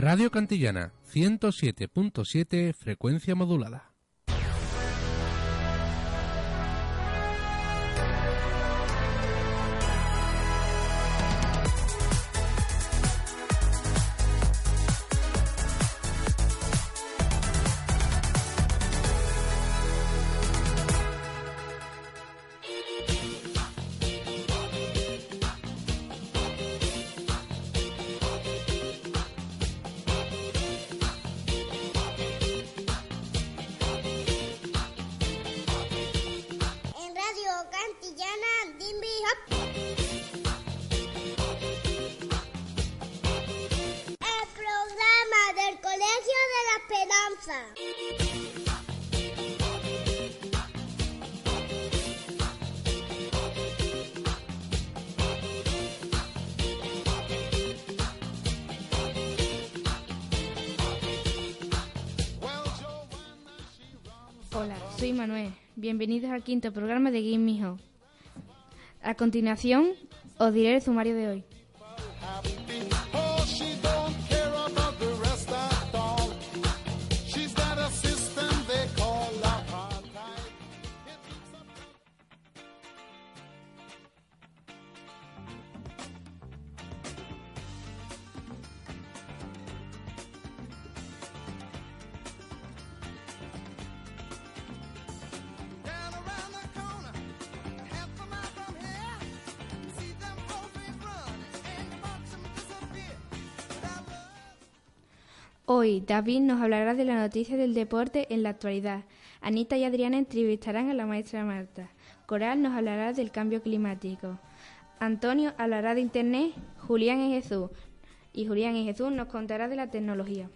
Radio Cantillana 107.7 frecuencia modulada. Soy Manuel. Bienvenidos al quinto programa de Game Me. A continuación, os diré el sumario de hoy. Hoy, David nos hablará de la noticia del deporte en la actualidad. Anita y Adriana entrevistarán a la maestra Marta. Coral nos hablará del cambio climático. Antonio hablará de Internet. Julián y Jesús. Y Julián y Jesús nos contará de la tecnología.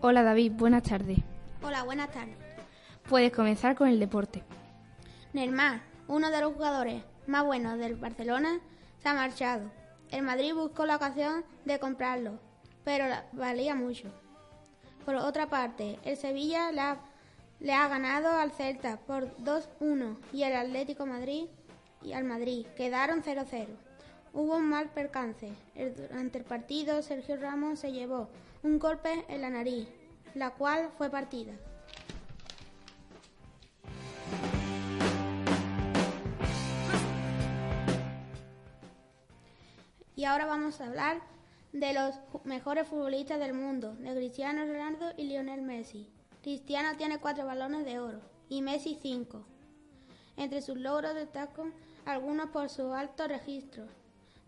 Hola David, buenas tardes. Hola, buenas tardes. Puedes comenzar con el deporte. Neymar, uno de los jugadores más buenos del Barcelona, se ha marchado. El Madrid buscó la ocasión de comprarlo, pero valía mucho. Por otra parte, el Sevilla le ha, le ha ganado al Celta por 2-1 y el Atlético Madrid y al Madrid quedaron 0-0. Hubo un mal percance. El- durante el partido, Sergio Ramos se llevó un golpe en la nariz, la cual fue partida. Y ahora vamos a hablar de los mejores futbolistas del mundo, de Cristiano Ronaldo y Lionel Messi. Cristiano tiene cuatro balones de oro y Messi cinco. Entre sus logros destacan algunos por su alto registro.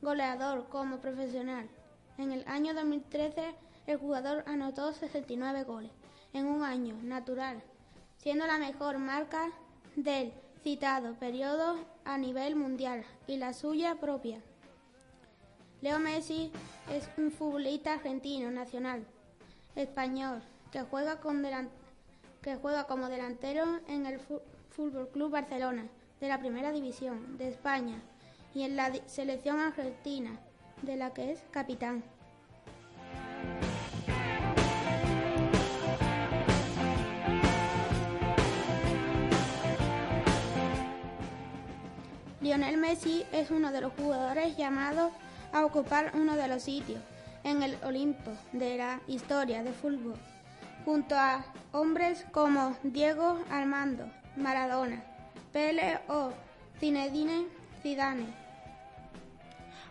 Goleador como profesional. En el año 2013 el jugador anotó 69 goles en un año natural, siendo la mejor marca del citado periodo a nivel mundial y la suya propia. Leo Messi es un futbolista argentino nacional español que juega, con delan- que juega como delantero en el Fútbol Club Barcelona de la Primera División de España y en la selección argentina de la que es capitán. Lionel Messi es uno de los jugadores llamados a ocupar uno de los sitios en el Olimpo de la historia de fútbol, junto a hombres como Diego Armando Maradona, Pele o Zinedine Zidane.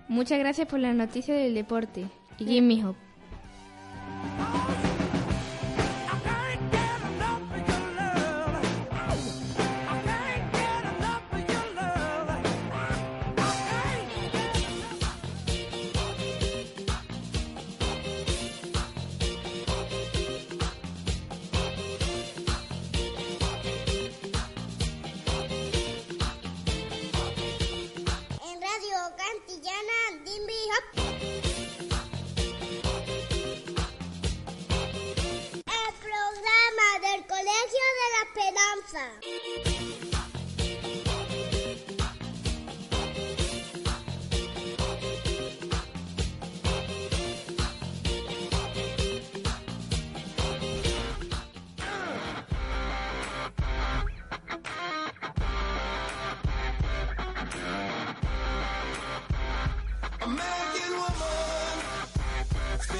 Muchas gracias por las noticias del deporte. Y Give Me Hope.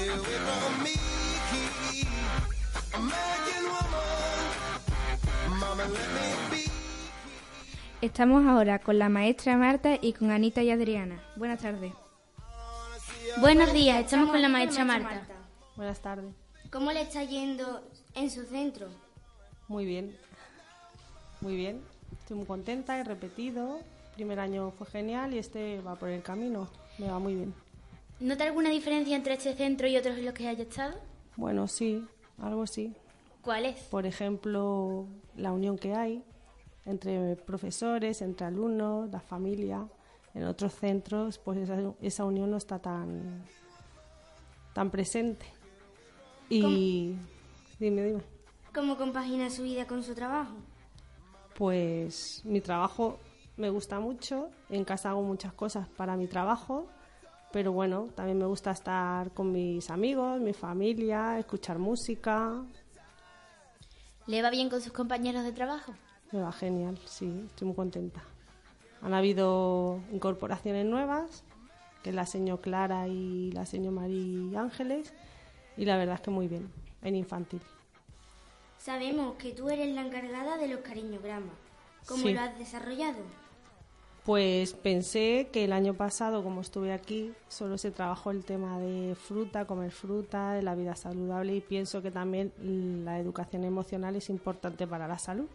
Stay away from me. American woman, mama, let me be. Estamos ahora con la maestra Marta y con Anita y Adriana. Buenas tardes. Buenos días, estamos con la maestra Marta. Buenas tardes. ¿Cómo le está yendo en su centro? Muy bien. Muy bien. Estoy muy contenta, he repetido. primer año fue genial y este va por el camino. Me va muy bien. ¿Nota alguna diferencia entre este centro y otros en los que haya estado? Bueno, sí, algo sí. ¿Cuál es? Por ejemplo, la unión que hay entre profesores, entre alumnos, la familia. En otros centros, pues esa, esa unión no está tan, tan presente. Y dime, dime. ¿Cómo compagina su vida con su trabajo? Pues mi trabajo me gusta mucho, en casa hago muchas cosas para mi trabajo, pero bueno, también me gusta estar con mis amigos, mi familia, escuchar música. ¿Le va bien con sus compañeros de trabajo? Me va genial, sí, estoy muy contenta. Han habido incorporaciones nuevas, que es la señor Clara y la señor María Ángeles, y la verdad es que muy bien, en infantil. Sabemos que tú eres la encargada de los cariñogramas. ¿Cómo Sí. lo has desarrollado? Pues pensé que el año pasado, como estuve aquí, solo se trabajó el tema de fruta, comer fruta, de la vida saludable y pienso que también la educación emocional es importante para la salud.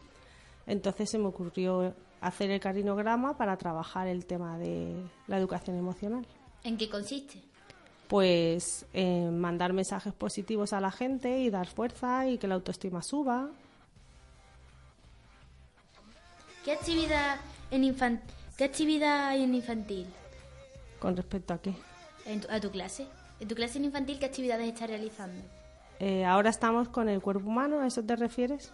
Entonces se me ocurrió hacer el carinograma para trabajar el tema de la educación emocional. ¿En qué consiste? Pues en mandar mensajes positivos a la gente y dar fuerza y que la autoestima suba. ¿Qué actividad, en infan- ¿Qué actividad hay en infantil? ¿Con respecto a qué? En tu- ¿A tu clase? ¿En tu clase en infantil qué actividades estás realizando? Eh, ahora estamos con el cuerpo humano, ¿a eso te refieres?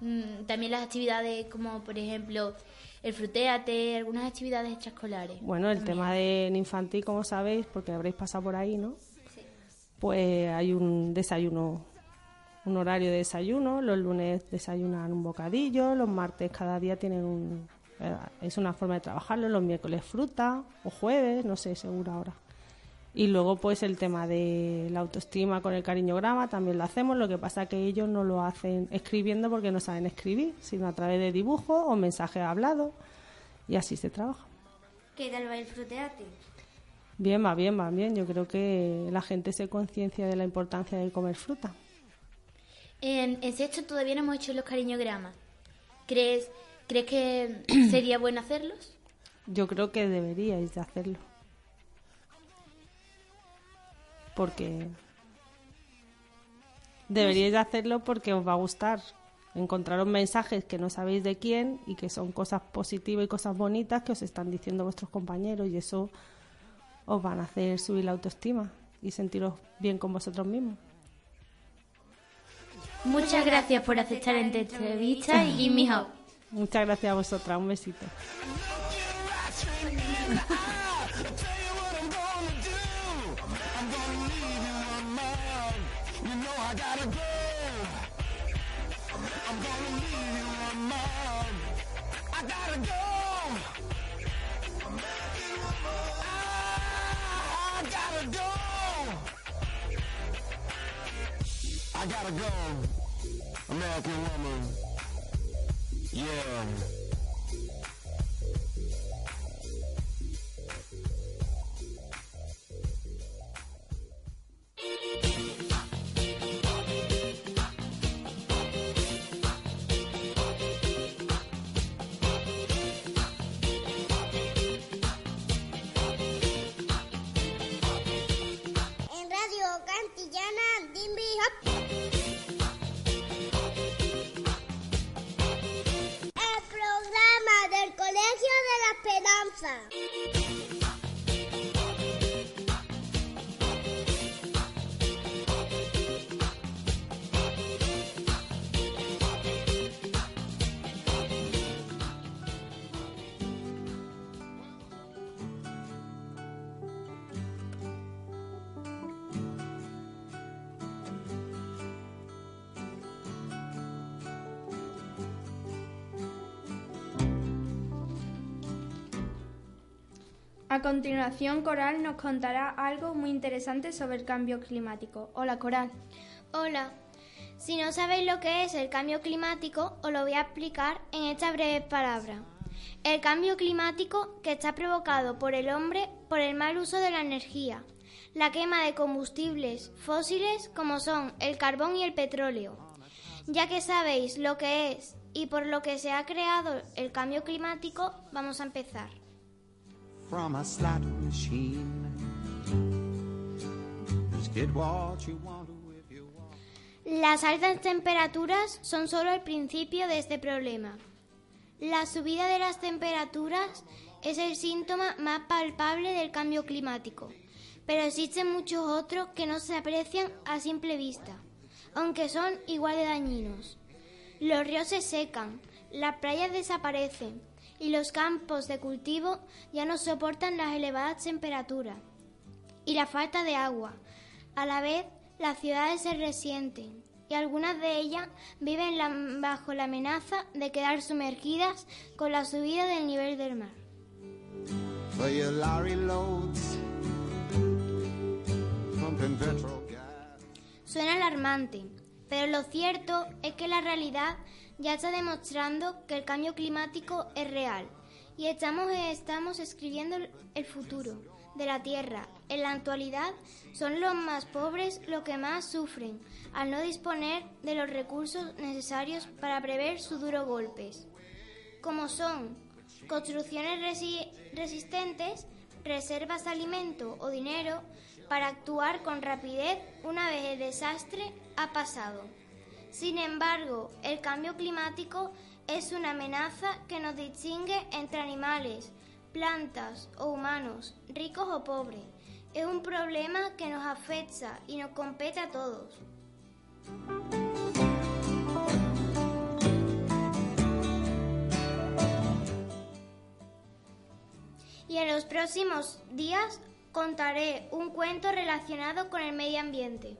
Mm, también las actividades como, por ejemplo, el frutéate, algunas actividades extraescolares. Bueno, el tema de en infantil, como sabéis, porque habréis pasado por ahí, ¿no? Pues hay un desayuno, un horario de desayuno. Los lunes desayunan un bocadillo, los martes cada día tienen un. Eh, Es una forma de trabajarlo, los miércoles fruta, o jueves, no sé, seguro ahora. Y luego, pues el tema de la autoestima con el cariñograma también lo hacemos. Lo que pasa que ellos no lo hacen escribiendo porque no saben escribir, sino a través de dibujo o mensajes hablados. Y así se trabaja. ¿Qué tal va el fruteate? Bien, va bien, va bien. Yo creo que la gente se conciencia de la importancia de comer fruta. En, en sexto todavía no hemos hecho los cariñogramas. ¿Crees, ¿Crees que sería bueno hacerlos? Yo creo que deberíais de hacerlo. Porque Deberíais de hacerlo porque os va a gustar. Encontraros mensajes que no sabéis de quién y que son cosas positivas y cosas bonitas que os están diciendo vuestros compañeros y eso os van a hacer subir la autoestima y sentiros bien con vosotros mismos. Muchas gracias por aceptar esta entrevista y Jimmy Hop. Muchas gracias a vosotras. Un besito. Yeah. A continuación, Coral nos contará algo muy interesante sobre el cambio climático. Hola, Coral. Hola. Si no sabéis lo que es el cambio climático, os lo voy a explicar en esta breve palabra. El cambio climático que está provocado por el hombre por el mal uso de la energía, la quema de combustibles fósiles como son el carbón y el petróleo. Ya que sabéis lo que es y por lo que se ha creado el cambio climático, vamos a empezar. From a machine. Las altas temperaturas son solo el principio de este problema. La subida de las temperaturas es el síntoma más palpable del cambio climático, pero existen muchos otros que no se aprecian a simple vista, aunque son igual de dañinos. Los ríos se secan, las playas desaparecen y los campos de cultivo ya no soportan las elevadas temperaturas y la falta de agua. A la vez, las ciudades se resienten y algunas de ellas viven la- bajo la amenaza de quedar sumergidas con la subida del nivel del mar. Suena alarmante, pero lo cierto es que la realidad ya está demostrando que el cambio climático es real y estamos, estamos escribiendo el futuro de la Tierra. En la actualidad son los más pobres los que más sufren al no disponer de los recursos necesarios para prever sus duros golpes, como son construcciones resi- resistentes, reservas de alimento o dinero para actuar con rapidez una vez el desastre ha pasado. Sin embargo, el cambio climático es una amenaza que nos distingue entre animales, plantas o humanos, ricos o pobres. Es un problema que nos afecta y nos compete a todos. Y en los próximos días contaré un cuento relacionado con el medio ambiente.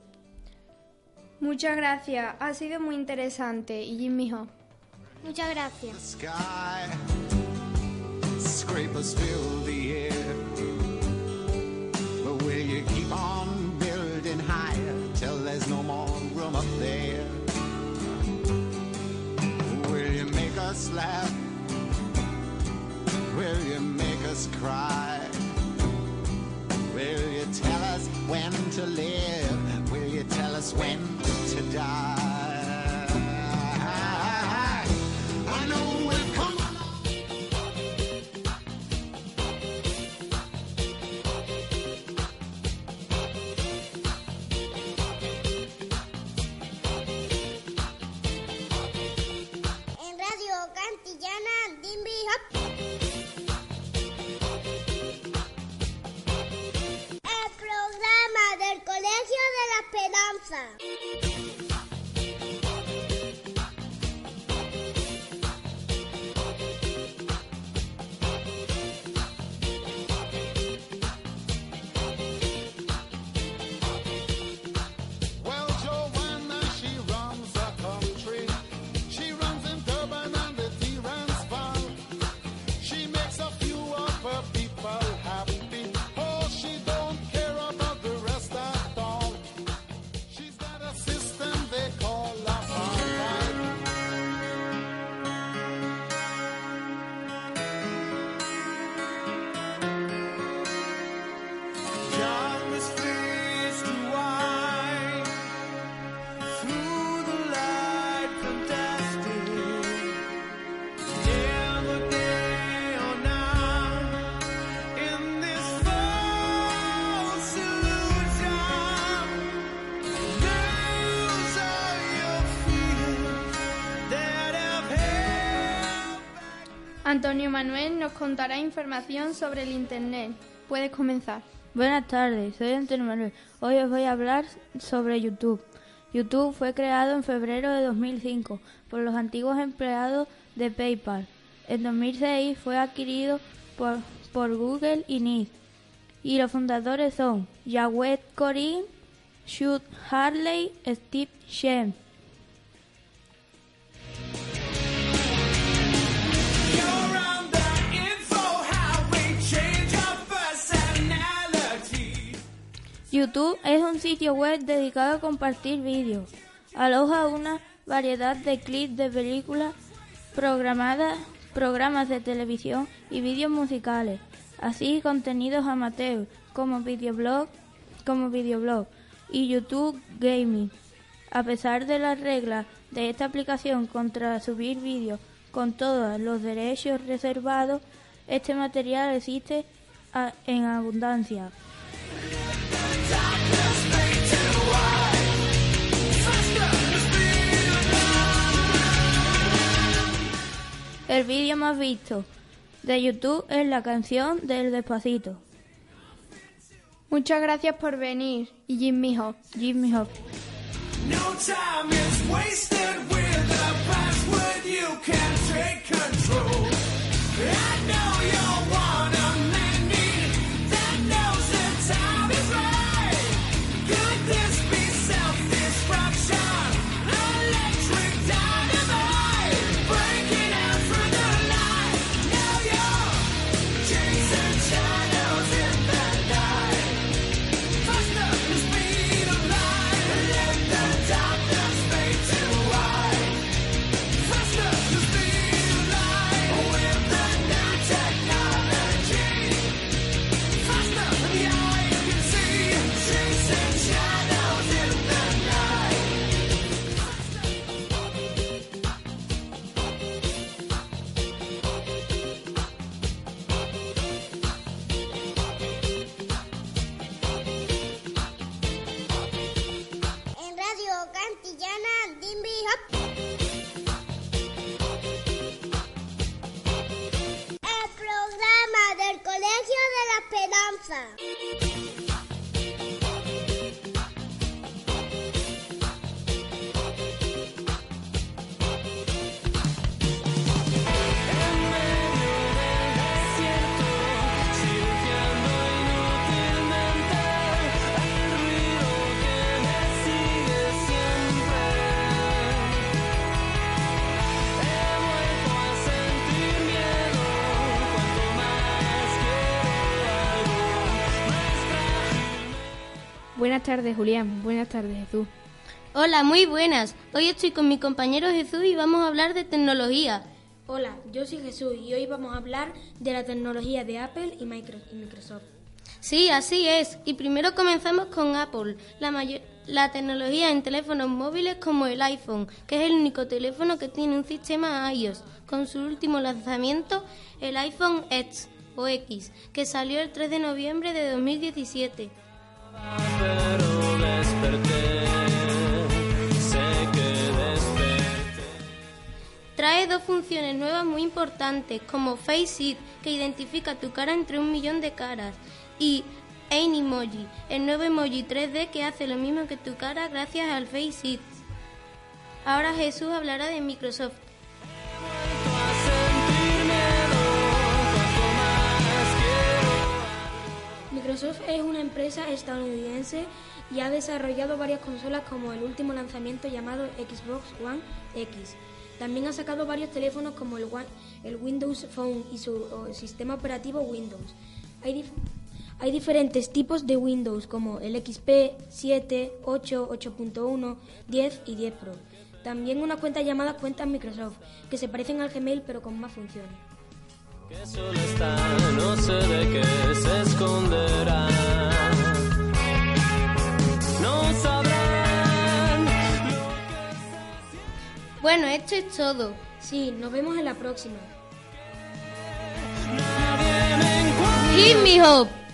Muchas gracias, ha sido muy interesante. Y Jimmy Ho. Muchas gracias. Sky, scrapers fill the air. But will you keep on building higher till there's no more room up there? Will you make us laugh? Will you make us cry? Will you tell us when to live? Tell us when to die? Antonio Manuel nos contará información sobre el Internet. Puedes comenzar. Buenas tardes, soy Antonio Manuel. Hoy os voy a hablar sobre YouTube. YouTube fue creado en febrero de 2005 por los antiguos empleados de PayPal. En 2006 fue adquirido por, por Google y NIT. Y los fundadores son Jawed Corin, Shud Harley, Steve Shen. YouTube es un sitio web dedicado a compartir vídeos. Aloja una variedad de clips de películas programadas, programas de televisión y vídeos musicales, así contenidos amateur como videoblog, como videoblog y YouTube Gaming. A pesar de las reglas de esta aplicación contra subir vídeos con todos los derechos reservados, este material existe en abundancia. El vídeo más visto de YouTube es la canción del Despacito. Muchas gracias por venir. Y Jimmy Hop. Jimmy Hop. No time is wasted with a password. You can take control. I know you're tardes, Julián. Buenas tardes, Jesús. Hola, muy buenas. Hoy estoy con mi compañero Jesús y vamos a hablar de tecnología. Hola, yo soy Jesús y hoy vamos a hablar de la tecnología de Apple y Micro- y Microsoft. Sí, así es. Y primero comenzamos con Apple, la, mayor- la tecnología en teléfonos móviles como el iPhone, que es el único teléfono que tiene un sistema iOS, con su último lanzamiento, el iPhone X o X, que salió el 3 de noviembre de 2017. Trae dos funciones nuevas muy importantes, como Face It, que identifica tu cara entre un millón de caras, y Animoji, el nuevo emoji 3D que hace lo mismo que tu cara gracias al Face It. Ahora Jesús hablará de Microsoft. Microsoft es una empresa estadounidense y ha desarrollado varias consolas como el último lanzamiento llamado Xbox One X. También ha sacado varios teléfonos como el, Windows Phone y su sistema operativo Windows. Hay, hay diferentes tipos de Windows como el XP, 7, 8, 8.1, 10 y 10 Pro. También una cuenta llamada cuentas Microsoft, que se parecen al Gmail pero con más funciones. Que solo está, no sé de qué se esconderá. No sabrán. Bueno, esto es todo. Sí, nos vemos en la próxima. Give me hope.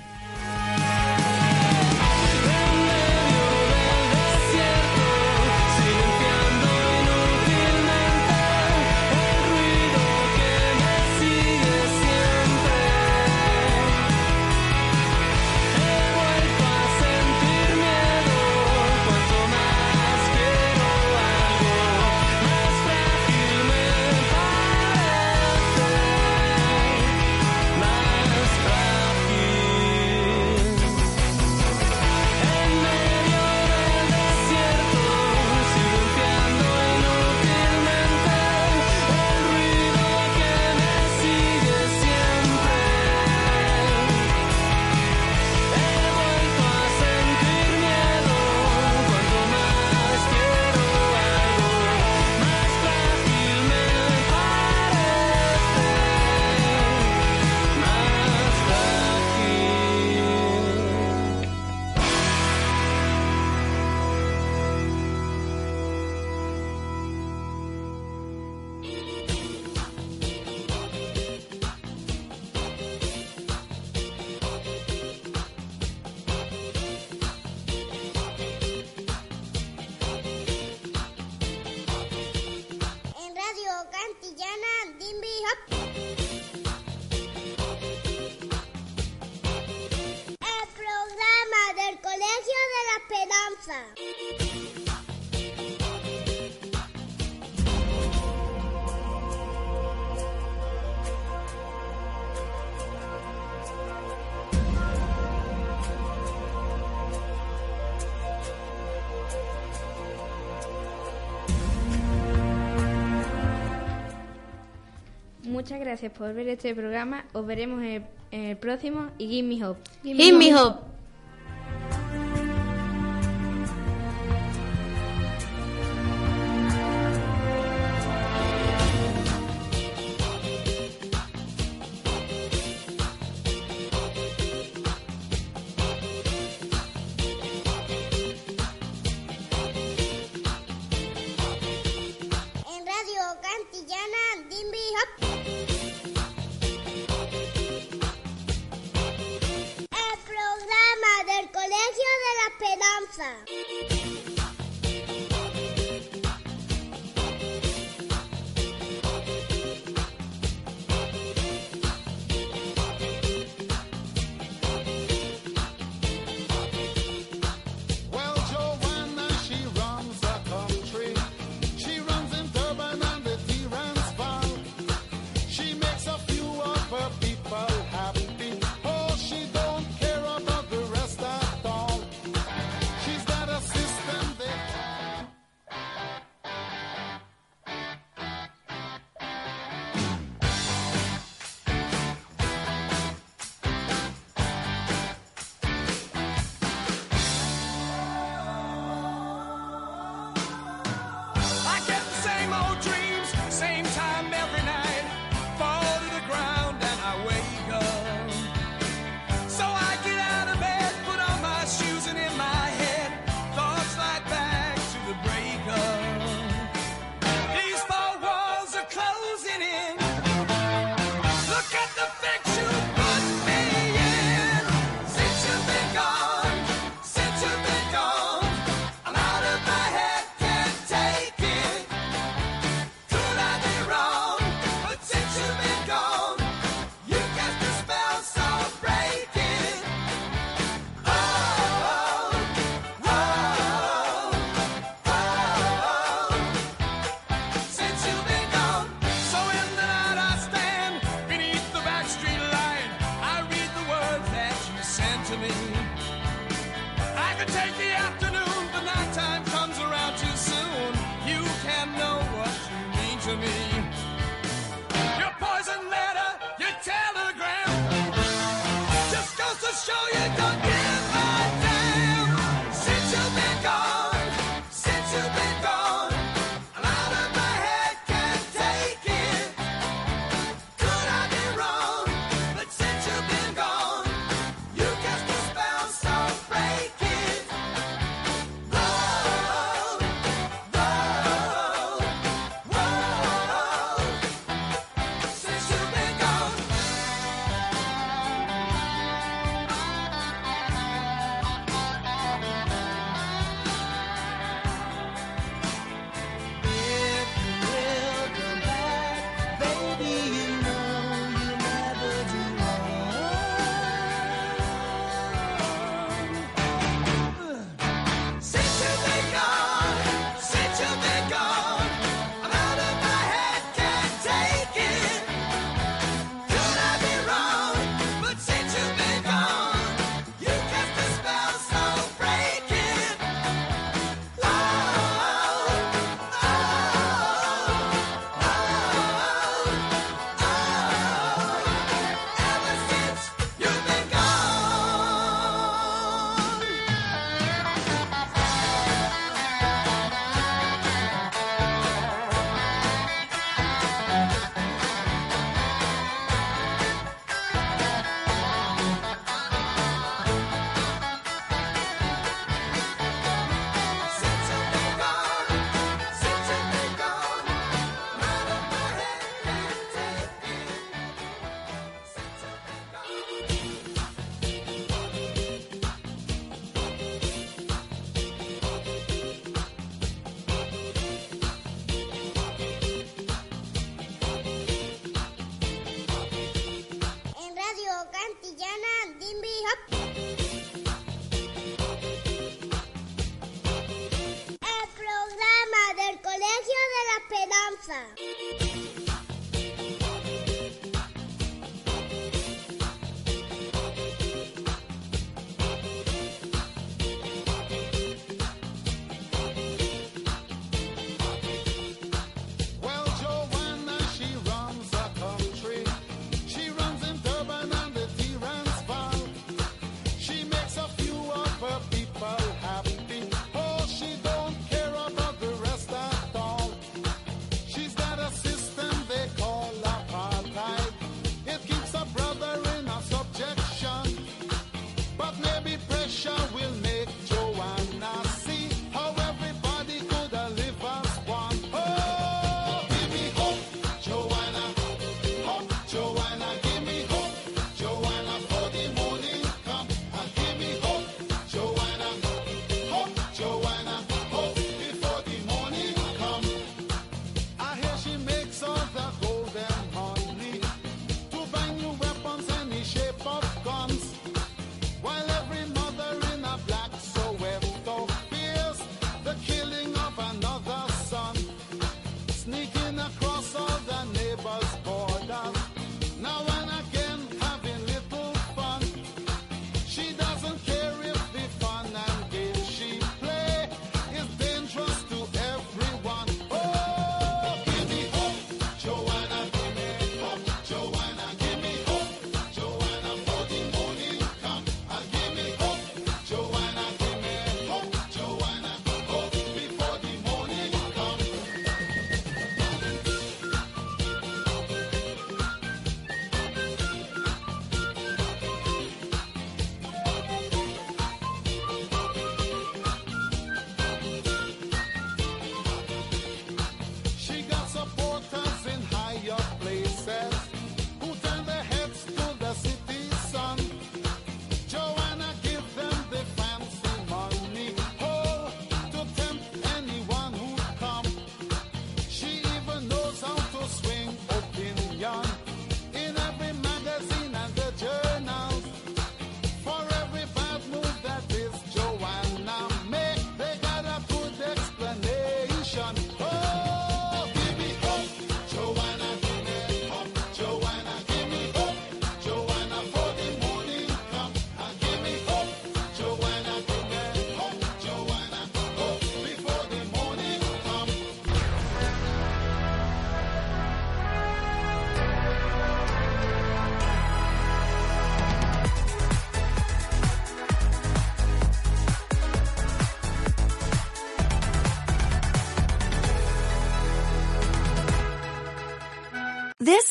Muchas gracias por ver este programa. Os veremos en el, en el próximo y Give Me Hope. Give me hope.